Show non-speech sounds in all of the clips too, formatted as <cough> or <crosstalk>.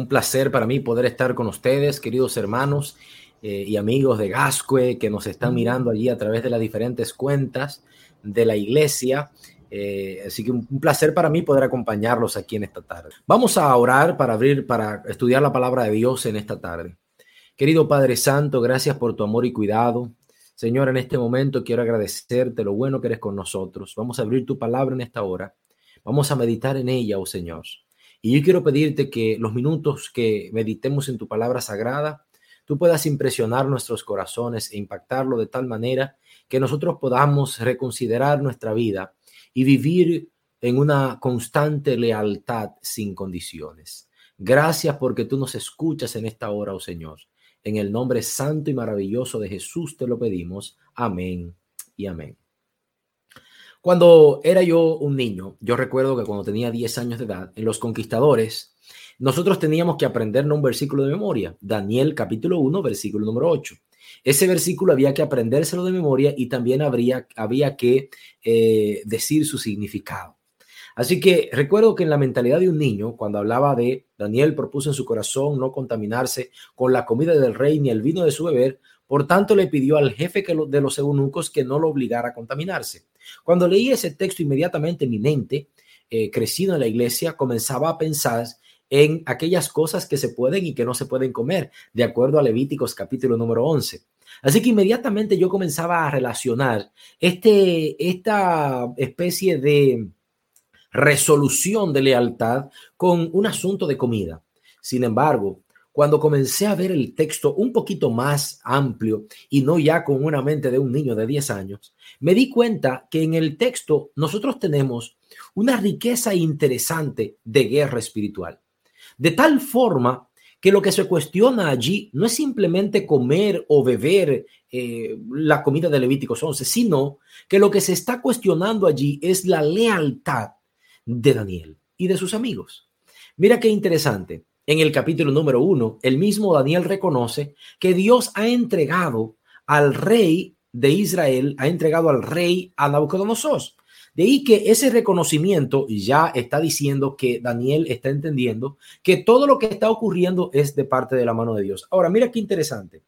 un placer para mí poder estar con ustedes, queridos hermanos eh, y amigos de Gascue que nos están mirando allí a través de las diferentes cuentas de la iglesia. Eh, así que un, placer para mí poder acompañarlos aquí en esta tarde. Vamos a orar para abrir, para estudiar la palabra de Dios en esta tarde. Querido Padre Santo, gracias por tu amor y cuidado. Señor, en este momento quiero agradecerte lo bueno que eres con nosotros. Vamos a abrir tu palabra en esta hora. Vamos a meditar en ella, oh Señor. Y yo quiero pedirte que los minutos que meditemos en tu palabra sagrada, tú puedas impresionar nuestros corazones e impactarlo de tal manera que nosotros podamos reconsiderar nuestra vida y vivir en una constante lealtad sin condiciones. Gracias porque tú nos escuchas en esta hora, oh Señor. En el nombre santo y maravilloso de Jesús te lo pedimos. Amén y amén. Cuando era yo un niño, yo recuerdo que cuando tenía 10 años de edad, en Los Conquistadores, nosotros teníamos que aprendernos un versículo de memoria, Daniel capítulo 1, versículo número 8. Ese versículo había que aprendérselo de memoria y también habría, había que eh, decir su significado. Así que recuerdo que en la mentalidad de un niño, cuando hablaba de Daniel propuso en su corazón no contaminarse con la comida del rey ni el vino de su beber, por tanto, le pidió al jefe de los eunucos que no lo obligara a contaminarse. Cuando leí ese texto, inmediatamente mi mente, eh, crecido en la iglesia, comenzaba a pensar en aquellas cosas que se pueden y que no se pueden comer, de acuerdo a Levíticos capítulo número 11. Así que inmediatamente yo comenzaba a relacionar este, esta especie de resolución de lealtad con un asunto de comida. Sin embargo, cuando comencé a ver el texto un poquito más amplio y no ya con una mente de un niño de 10 años, me di cuenta que en el texto nosotros tenemos una riqueza interesante de guerra espiritual. De tal forma que lo que se cuestiona allí no es simplemente comer o beber eh, la comida de Levíticos 11, sino que lo que se está cuestionando allí es la lealtad de Daniel y de sus amigos. Mira qué interesante. En el capítulo número uno, el mismo Daniel reconoce que Dios ha entregado al rey de Israel, ha entregado al rey a Nabucodonosor. De ahí que ese reconocimiento ya está diciendo que Daniel está entendiendo que todo lo que está ocurriendo es de parte de la mano de Dios. Ahora, mira qué interesante.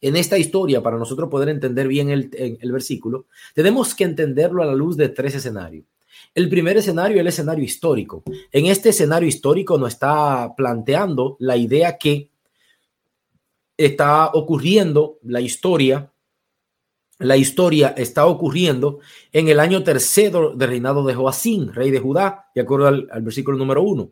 En esta historia, para nosotros poder entender bien el, el versículo, tenemos que entenderlo a la luz de tres escenarios. El primer escenario es el escenario histórico. En este escenario histórico nos está planteando la idea que está ocurriendo la historia. La historia está ocurriendo en el año tercero del reinado de Joacín, rey de Judá, de acuerdo al, versículo número uno.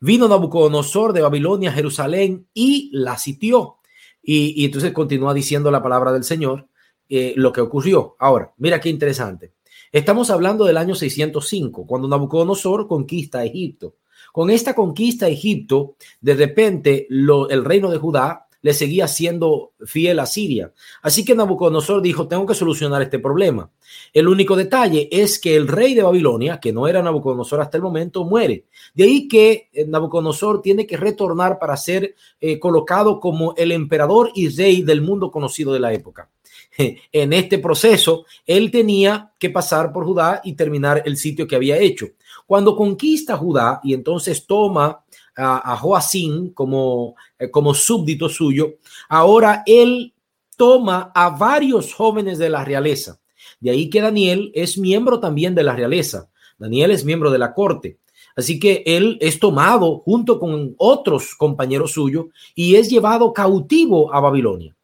Vino Nabucodonosor de Babilonia a Jerusalén y la sitió. Y, entonces continúa diciendo la palabra del Señor eh, lo que ocurrió. Ahora, mira qué interesante. Estamos hablando del año 605, cuando Nabucodonosor conquista Egipto. Con esta conquista a Egipto, de repente el reino de Judá le seguía siendo fiel a Siria. Así que Nabucodonosor dijo, tengo que solucionar este problema. El único detalle es que el rey de Babilonia, que no era Nabucodonosor hasta el momento, muere. De ahí que eh, Nabucodonosor tiene que retornar para ser eh, colocado como el emperador y rey del mundo conocido de la época. <laughs> en este proceso, él tenía que pasar por Judá y terminar el sitio que había hecho. Cuando conquista Judá y entonces toma a, a Joacín como, eh, como súbdito suyo, ahora él toma a varios jóvenes de la realeza. De ahí que Daniel es miembro también de la realeza. Daniel es miembro de la corte. Así que él es tomado junto con otros compañeros suyos y es llevado cautivo a Babilonia.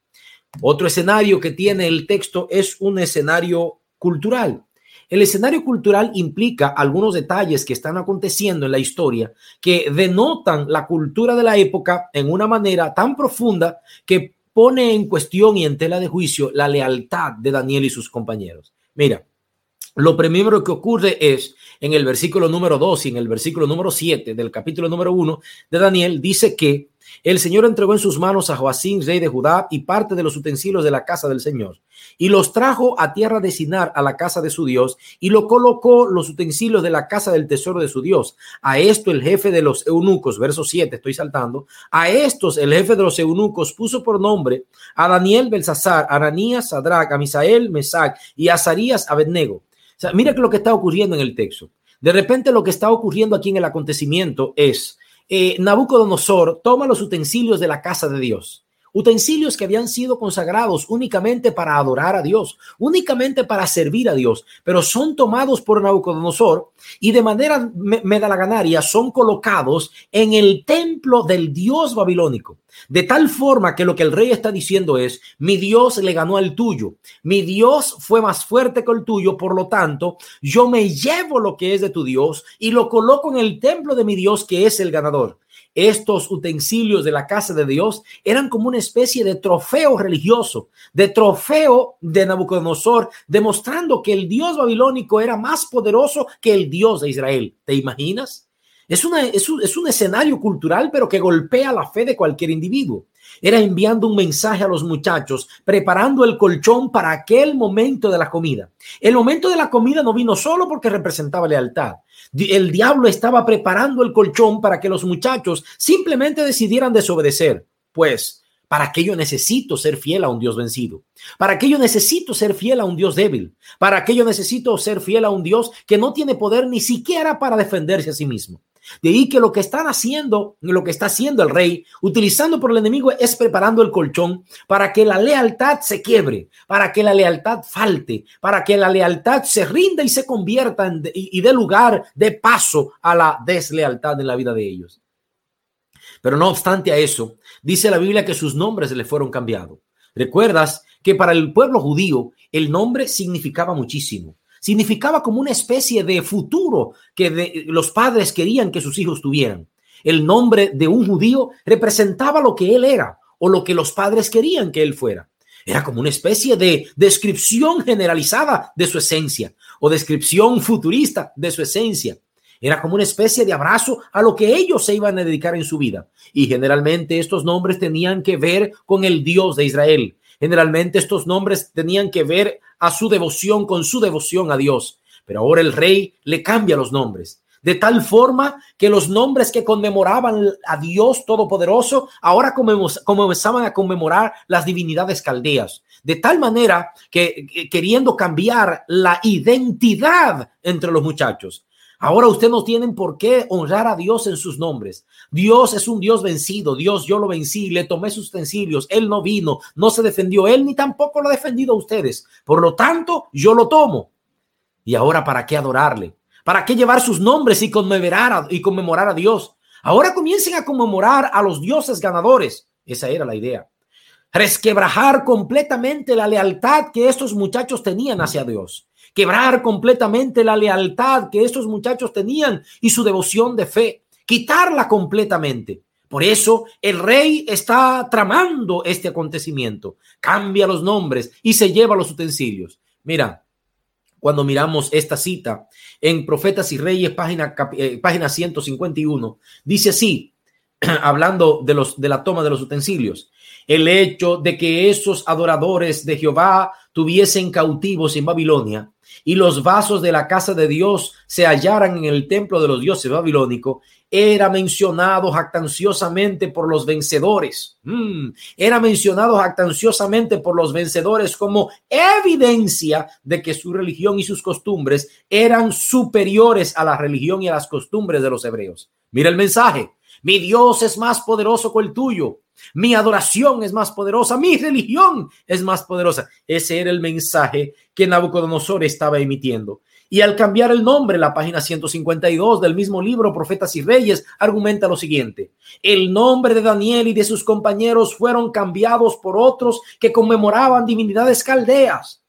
Otro escenario que tiene el texto es un escenario cultural. El escenario cultural implica algunos detalles que están aconteciendo en la historia que denotan la cultura de la época en una manera tan profunda que pone en cuestión y en tela de juicio la lealtad de Daniel y sus compañeros. Mira, lo primero que ocurre es en el versículo número 2 y en el versículo número 7 del capítulo número 1 de Daniel, dice que el Señor entregó en sus manos a Joacín, rey de Judá, y parte de los utensilios de la casa del Señor, y los trajo a tierra de Sinar, a la casa de su Dios, y lo colocó los utensilios de la casa del tesoro de su Dios. A esto el jefe de los eunucos, verso 7, estoy saltando, a estos el jefe de los eunucos puso por nombre a Daniel Belsasar, Ananías, Sadrach, a Misael, Mesac y a Azarías, Abednego. O sea, mira que lo que está ocurriendo en el texto. De repente lo que está ocurriendo aquí en el acontecimiento es eh, Nabucodonosor toma los utensilios de la casa de Dios utensilios que habían sido consagrados únicamente para adorar a Dios, únicamente para servir a Dios, pero son tomados por Nabucodonosor y de manera medalaganaria son colocados en el templo del Dios babilónico. De tal forma que lo que el rey está diciendo es, mi Dios le ganó al tuyo, mi Dios fue más fuerte que el tuyo, por lo tanto, yo me llevo lo que es de tu Dios y lo coloco en el templo de mi Dios que es el ganador. Estos utensilios de la casa de Dios eran como una especie de trofeo religioso, de trofeo de Nabucodonosor, demostrando que el Dios babilónico era más poderoso que el Dios de Israel. ¿Te imaginas? Es, un, un escenario cultural, pero que golpea la fe de cualquier individuo era enviando un mensaje a los muchachos, preparando el colchón para aquel momento de la comida. El momento de la comida no vino solo porque representaba lealtad. El diablo estaba preparando el colchón para que los muchachos simplemente decidieran desobedecer. Pues, ¿para qué yo necesito ser fiel a un Dios vencido? ¿Para qué yo necesito ser fiel a un Dios débil? ¿Para qué yo necesito ser fiel a un Dios que no tiene poder ni siquiera para defenderse a sí mismo? De ahí que lo que están haciendo, lo que está haciendo el rey, utilizando por el enemigo, es preparando el colchón para que la lealtad se quiebre, para que la lealtad falte, para que la lealtad se rinda y se convierta en, y, dé lugar, de paso a la deslealtad en la vida de ellos. Pero no obstante a eso, dice la Biblia que sus nombres le fueron cambiados. Recuerdas que para el pueblo judío el nombre significaba muchísimo significaba como una especie de futuro que los padres querían que sus hijos tuvieran. El nombre de un judío representaba lo que él era o lo que los padres querían que él fuera. Era como una especie de descripción generalizada de su esencia o descripción futurista de su esencia. Era como una especie de abrazo a lo que ellos se iban a dedicar en su vida. Y generalmente estos nombres tenían que ver con el Dios de Israel. Generalmente estos nombres tenían que ver a su devoción con su devoción a Dios. Pero ahora el rey le cambia los nombres. De tal forma que los nombres que conmemoraban a Dios Todopoderoso ahora comenzaban a conmemorar las divinidades caldeas. De tal manera que queriendo cambiar la identidad entre los muchachos. Ahora ustedes no tienen por qué honrar a Dios en sus nombres. Dios es un Dios vencido. Dios, yo lo vencí, le tomé sus utensilios. Él no vino, no se defendió. Él ni tampoco lo ha defendido a ustedes. Por lo tanto, yo lo tomo. Y ahora, ¿para qué adorarle? ¿Para qué llevar sus nombres y conmemorar a, y conmemorar a Dios? Ahora comiencen a conmemorar a los dioses ganadores. Esa era la idea. Resquebrajar completamente la lealtad que estos muchachos tenían hacia Dios quebrar completamente la lealtad que estos muchachos tenían y su devoción de fe, quitarla completamente. Por eso el rey está tramando este acontecimiento, cambia los nombres y se lleva los utensilios. Mira, cuando miramos esta cita en Profetas y Reyes, página, eh, página 151, dice así, <clears throat> hablando de, los, de la toma de los utensilios, el hecho de que esos adoradores de Jehová tuviesen cautivos en Babilonia y los vasos de la casa de Dios se hallaran en el templo de los dioses babilónico, era mencionado jactanciosamente por los vencedores. Mm, era mencionado jactanciosamente por los vencedores como evidencia de que su religión y sus costumbres eran superiores a la religión y a las costumbres de los hebreos. Mira el mensaje. Mi Dios es más poderoso que el tuyo. Mi adoración es más poderosa, mi religión es más poderosa. Ese era el mensaje que Nabucodonosor estaba emitiendo. Y al cambiar el nombre, la página 152 del mismo libro, Profetas y Reyes, argumenta lo siguiente. El nombre de Daniel y de sus compañeros fueron cambiados por otros que conmemoraban divinidades caldeas.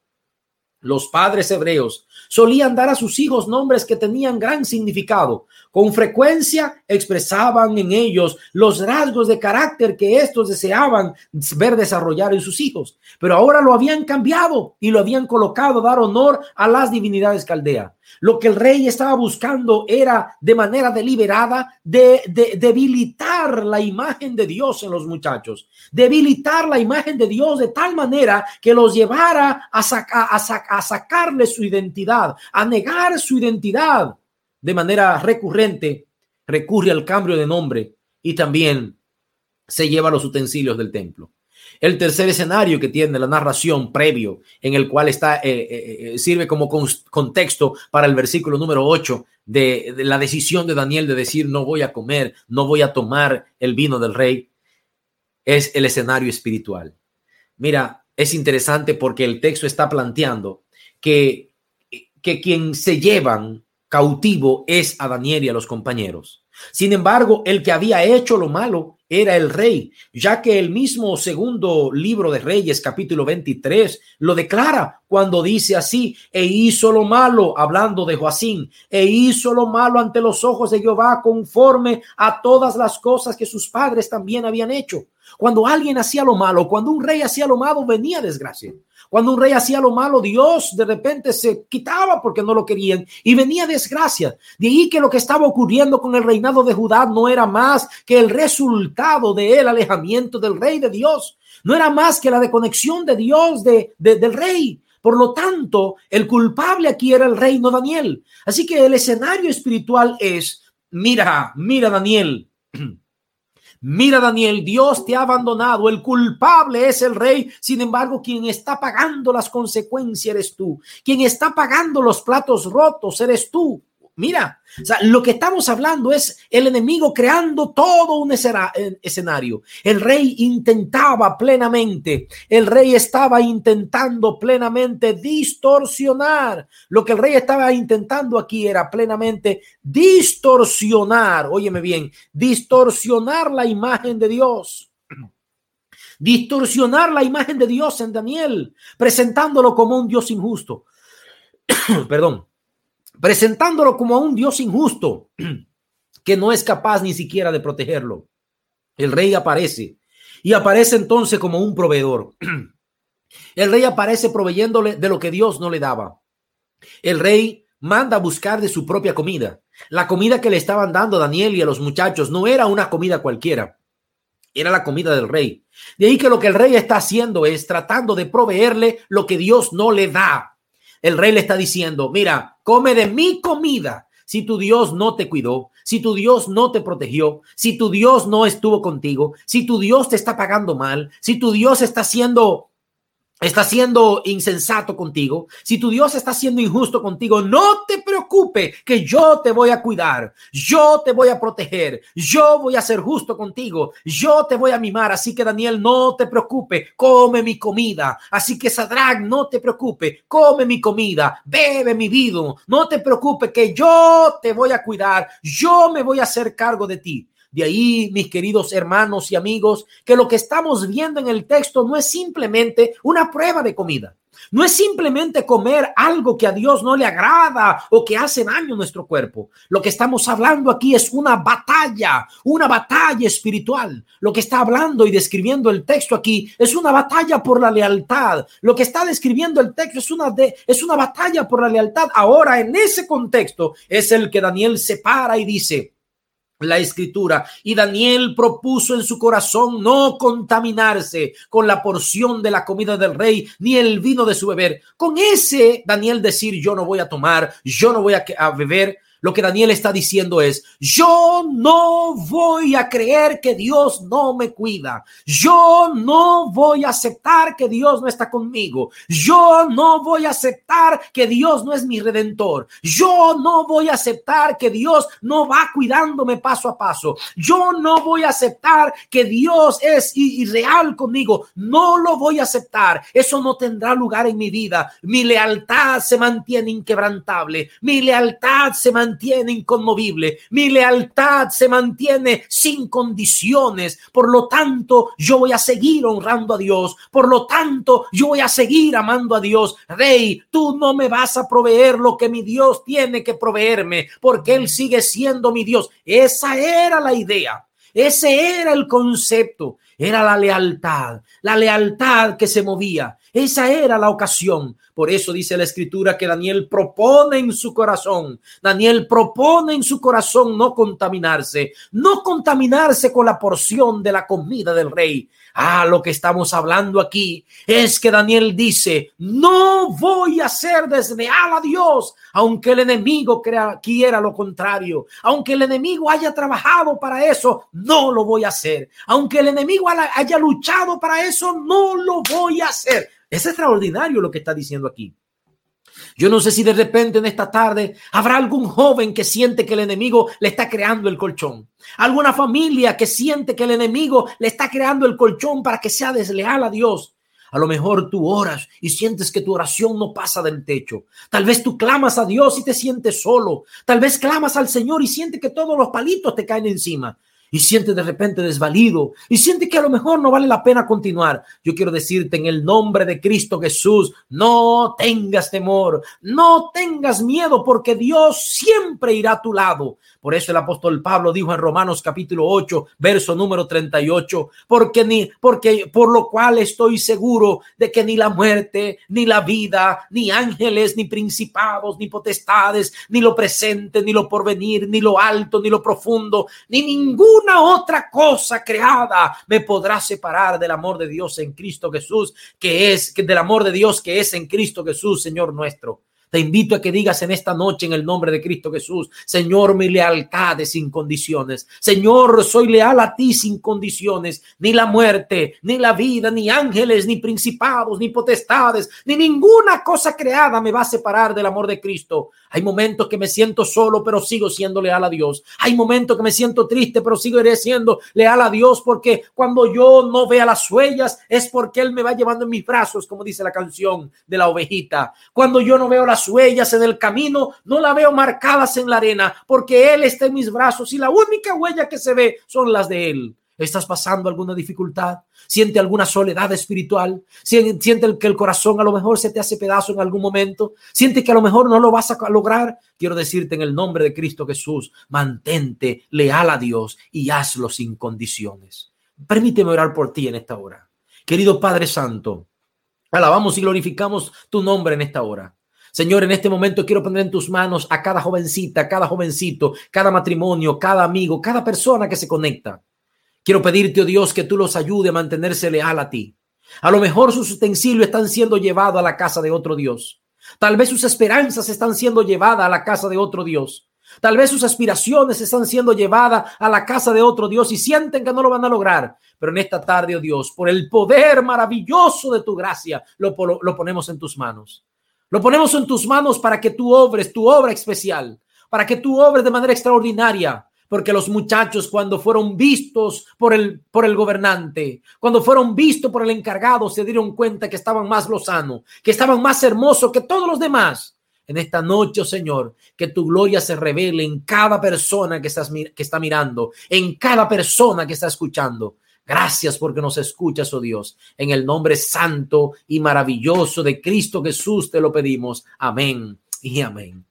Los padres hebreos solían dar a sus hijos nombres que tenían gran significado. Con frecuencia expresaban en ellos los rasgos de carácter que estos deseaban ver desarrollar en sus hijos, pero ahora lo habían cambiado y lo habían colocado a dar honor a las divinidades caldea. Lo que el rey estaba buscando era de manera deliberada de, debilitar la imagen de Dios en los muchachos, debilitar la imagen de Dios de tal manera que los llevara a, a sacarle su identidad, a negar su identidad. De manera recurrente, recurre al cambio de nombre y también se lleva los utensilios del templo. El tercer escenario que tiene la narración previo, en el cual está, eh, eh, eh, sirve como contexto para el versículo número 8 de, de la decisión de Daniel de decir no voy a comer, no voy a tomar el vino del rey, es el escenario espiritual. Mira, es interesante porque el texto está planteando que, que quien se llevan cautivo es a Daniel y a los compañeros. Sin embargo, el que había hecho lo malo era el rey, ya que el mismo segundo libro de Reyes, capítulo 23, lo declara cuando dice así, e hizo lo malo, hablando de Joacín, e hizo lo malo ante los ojos de Jehová conforme a todas las cosas que sus padres también habían hecho. Cuando alguien hacía lo malo, cuando un rey hacía lo malo, venía desgracia. Cuando un rey hacía lo malo, Dios de repente se quitaba porque no lo querían y venía desgracia. De ahí que lo que estaba ocurriendo con el reinado de Judá no era más que el resultado del alejamiento del rey de Dios. No era más que la desconexión de Dios de, del rey. Por lo tanto, el culpable aquí era el rey, no Daniel. Así que el escenario espiritual es, mira, mira Daniel, <clears throat> Mira, Daniel, Dios te ha abandonado, el culpable es el rey, sin embargo, quien está pagando las consecuencias eres tú, quien está pagando los platos rotos eres tú. Mira, o sea, lo que estamos hablando es el enemigo creando todo un escenario. El rey intentaba plenamente, el rey estaba intentando plenamente distorsionar. Lo que el rey estaba intentando aquí era plenamente distorsionar, óyeme bien, distorsionar la imagen de Dios. Distorsionar la imagen de Dios en Daniel, presentándolo como un Dios injusto. <coughs> Perdón presentándolo como a un Dios injusto <clears throat> que no es capaz ni siquiera de protegerlo. El rey aparece y aparece entonces como un proveedor. <clears throat> El rey aparece proveyéndole de lo que Dios no le daba. El rey manda a buscar de su propia comida. La comida que le estaban dando a Daniel y a los muchachos no era una comida cualquiera, era la comida del rey. De ahí que lo que el rey está haciendo es tratando de proveerle lo que Dios no le da. El rey le está diciendo, mira, come de mi comida. Si tu Dios no te cuidó, si tu Dios no te protegió, si tu Dios no estuvo contigo, si tu Dios te está pagando mal, si tu Dios está haciendo está siendo insensato contigo, si tu Dios está siendo injusto contigo, no te preocupe que yo te voy a cuidar, yo te voy a proteger, yo voy a ser justo contigo, yo te voy a mimar. Así que Daniel, no te preocupe, come mi comida. Así que Sadrach, no te preocupe, come mi comida, bebe mi vino, no te preocupe que yo te voy a cuidar, yo me voy a hacer cargo de ti. De ahí, mis queridos hermanos y amigos, que lo que estamos viendo en el texto no es simplemente una prueba de comida. No es simplemente comer algo que a Dios no le agrada o que hace daño a nuestro cuerpo. Lo que estamos hablando aquí es una batalla, una batalla espiritual. Lo que está hablando y describiendo el texto aquí es una batalla por la lealtad. Lo que está describiendo el texto es una, de, es una batalla por la lealtad. Ahora, en ese contexto, es el que Daniel se para y dice, la escritura. Y Daniel propuso en su corazón no contaminarse con la porción de la comida del rey ni el vino de su beber. Con ese Daniel decir yo no voy a tomar, yo no voy a, a beber, lo que Daniel está diciendo es, yo no voy a creer que Dios no me cuida. Yo no voy a aceptar que Dios no está conmigo. Yo no voy a aceptar que Dios no es mi redentor. Yo no voy a aceptar que Dios no va cuidándome paso a paso. Yo no voy a aceptar que Dios es irreal conmigo. No lo voy a aceptar. Eso no tendrá lugar en mi vida. Mi lealtad se mantiene inquebrantable. Mi lealtad se mantiene mantiene inconmovible, mi lealtad se mantiene sin condiciones. Por lo tanto, yo voy a seguir honrando a Dios. Por lo tanto, yo voy a seguir amando a Dios. Rey, tú no me vas a proveer lo que mi Dios tiene que proveerme, porque Él sigue siendo mi Dios. Esa era la idea. Ese era el concepto, era la lealtad, la lealtad que se movía. Esa era la ocasión. Por eso dice la escritura que Daniel propone en su corazón, Daniel propone en su corazón no contaminarse, no contaminarse con la porción de la comida del rey. Ah, lo que estamos hablando aquí es que Daniel dice, no voy a ser desleal a Dios, aunque el enemigo quiera lo contrario, aunque el enemigo haya trabajado para eso, no lo voy a hacer, aunque el enemigo haya luchado para eso, no lo voy a hacer. Es extraordinario lo que está diciendo aquí. Yo no sé si de repente en esta tarde habrá algún joven que siente que el enemigo le está creando el colchón. Alguna familia que siente que el enemigo le está creando el colchón para que sea desleal a Dios. A lo mejor tú oras y sientes que tu oración no pasa del techo. Tal vez tú clamas a Dios y te sientes solo. Tal vez clamas al Señor y sientes que todos los palitos te caen encima y siente de repente desvalido y siente que a lo mejor no vale la pena continuar, yo quiero decirte en el nombre de Cristo Jesús, no tengas temor, no tengas miedo porque Dios siempre irá a tu lado. Por eso el apóstol Pablo dijo en Romanos capítulo 8, verso número 38, porque ni porque por lo cual estoy seguro de que ni la muerte, ni la vida, ni ángeles, ni principados, ni potestades, ni lo presente, ni lo porvenir, ni lo alto, ni lo profundo, ni otra cosa creada me podrá separar del amor de Dios en Cristo Jesús, que es del amor de Dios que es en Cristo Jesús, Señor nuestro. Te invito a que digas en esta noche en el nombre de Cristo Jesús, Señor, mi lealtad es sin condiciones. Señor, soy leal a ti sin condiciones. Ni la muerte, ni la vida, ni ángeles, ni principados, ni potestades, ni ninguna cosa creada me va a separar del amor de Cristo. Hay momentos que me siento solo, pero sigo siendo leal a Dios. Hay momentos que me siento triste, pero sigo siendo leal a Dios porque cuando yo no vea las huellas es porque Él me va llevando en mis brazos, como dice la canción de la ovejita. Cuando yo no veo las huellas en el camino, no la veo marcadas en la arena porque Él está en mis brazos y la única huella que se ve son las de Él. ¿Estás pasando alguna dificultad? ¿Siente alguna soledad espiritual? ¿Siente que el corazón a lo mejor se te hace pedazo en algún momento? ¿Siente que a lo mejor no lo vas a lograr? Quiero decirte en el nombre de Cristo Jesús, mantente leal a Dios y hazlo sin condiciones. Permíteme orar por ti en esta hora. Querido Padre Santo, alabamos y glorificamos tu nombre en esta hora. Señor, en este momento quiero poner en tus manos a cada jovencita, cada jovencito, cada matrimonio, cada amigo, cada persona que se conecta. Quiero pedirte, oh Dios, que tú los ayude a mantenerse leal a ti. A lo mejor sus utensilios están siendo llevados a la casa de otro Dios. Tal vez sus esperanzas están siendo llevadas a la casa de otro Dios. Tal vez sus aspiraciones están siendo llevadas a la casa de otro Dios y sienten que no lo van a lograr. Pero en esta tarde, oh Dios, por el poder maravilloso de tu gracia, lo, lo ponemos en tus manos. Lo ponemos en tus manos para que tú obres tu obra especial, para que tú obres de manera extraordinaria, porque los muchachos cuando fueron vistos por el, por el gobernante, cuando fueron vistos por el encargado, se dieron cuenta que estaban más lozanos, que estaban más hermosos que todos los demás. En esta noche, oh Señor, que tu gloria se revele en cada persona que, estás, que está mirando, en cada persona que está escuchando. Gracias porque nos escuchas, oh Dios. En el nombre santo y maravilloso de Cristo Jesús te lo pedimos. Amén y amén.